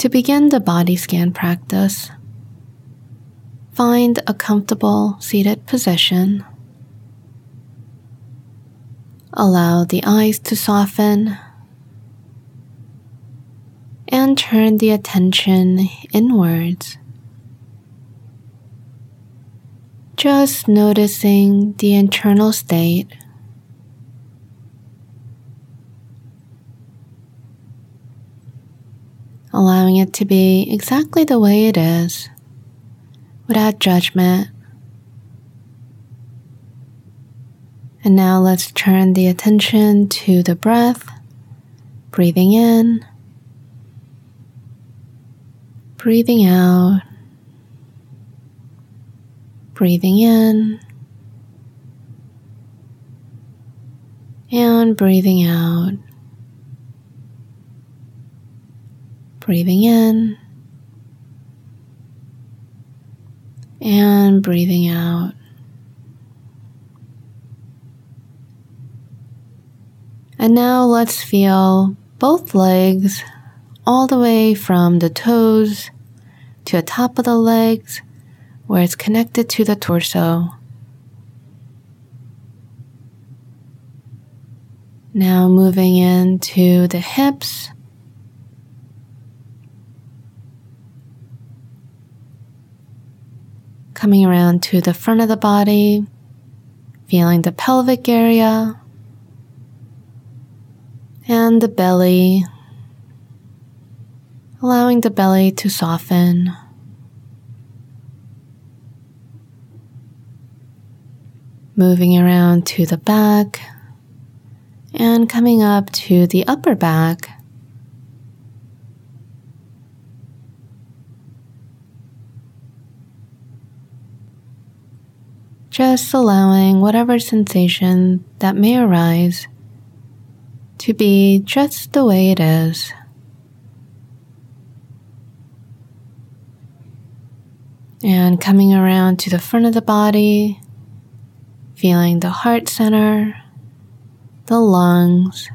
To begin the body scan practice, find a comfortable seated position. Allow the eyes to soften and turn the attention inwards. Just noticing the internal state. Allowing it to be exactly the way it is without judgment. And now let's turn the attention to the breath, breathing in breathing out, breathing in, and breathing out, breathing in, and breathing out. And now let's feel both legs all the way from the toes to the top of the legs where it's connected to the torso. Now moving into the hips. Coming around to the front of the body, feeling the pelvic area and the belly allowing the belly to soften. Moving around to the back and coming up to the upper back. Just allowing whatever sensation that may arise to be just the way it is. And coming around to the front of the body, feeling the heart center, the lungs,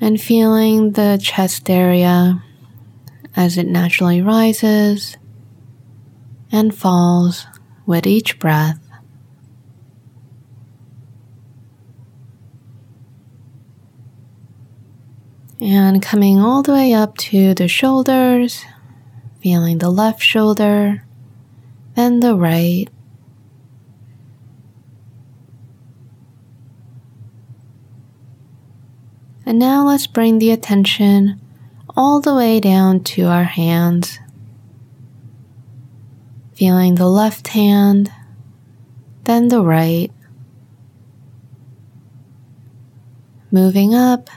and feeling the chest area as it naturally rises and falls with each breath. And coming all the way up to the shoulders feeling the left shoulder, then the right. And now let's bring the attention all the way down to our hands. Feeling the left hand, then the right. Moving up,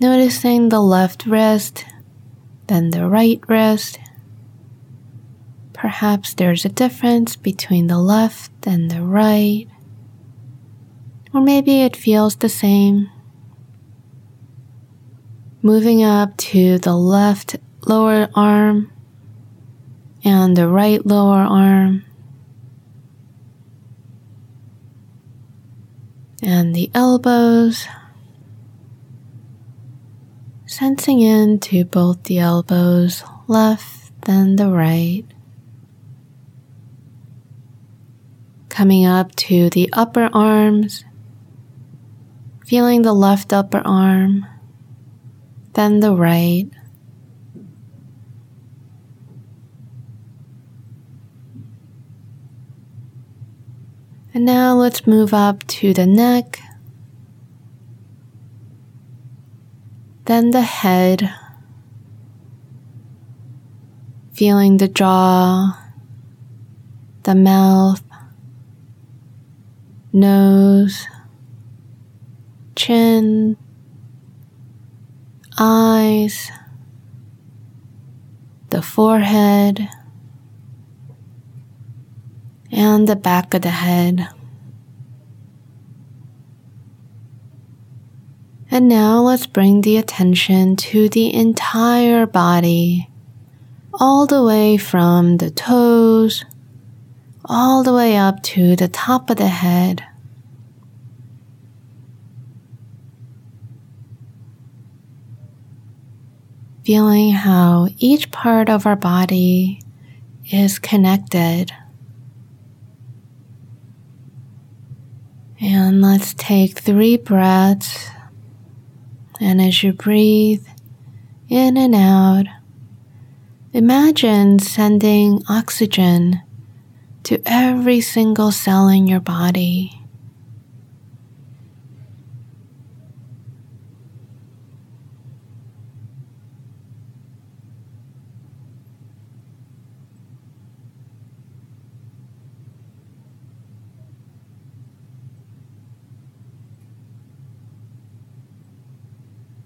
noticing the left wrist then the right wrist. Perhaps there's a difference between the left and the right, or maybe it feels the same. Moving up to the left lower arm and the right lower arm. And the elbows sensing into both the elbows, left and the right. Coming up to the upper arms, feeling the left upper arm, then the right. And now let's move up to the neck. Then the head, feeling the jaw, the mouth, nose, chin, eyes, the forehead, and the back of the head. And now let's bring the attention to the entire body, all the way from the toes, all the way up to the top of the head. feeling how each part of our body is connected. And let's take three breaths. And as you breathe in and out, imagine sending oxygen to every single cell in your body.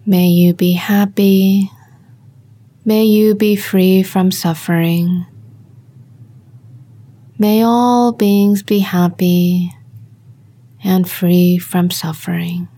May you be happy. May you be free from suffering. May all beings be happy and free from suffering.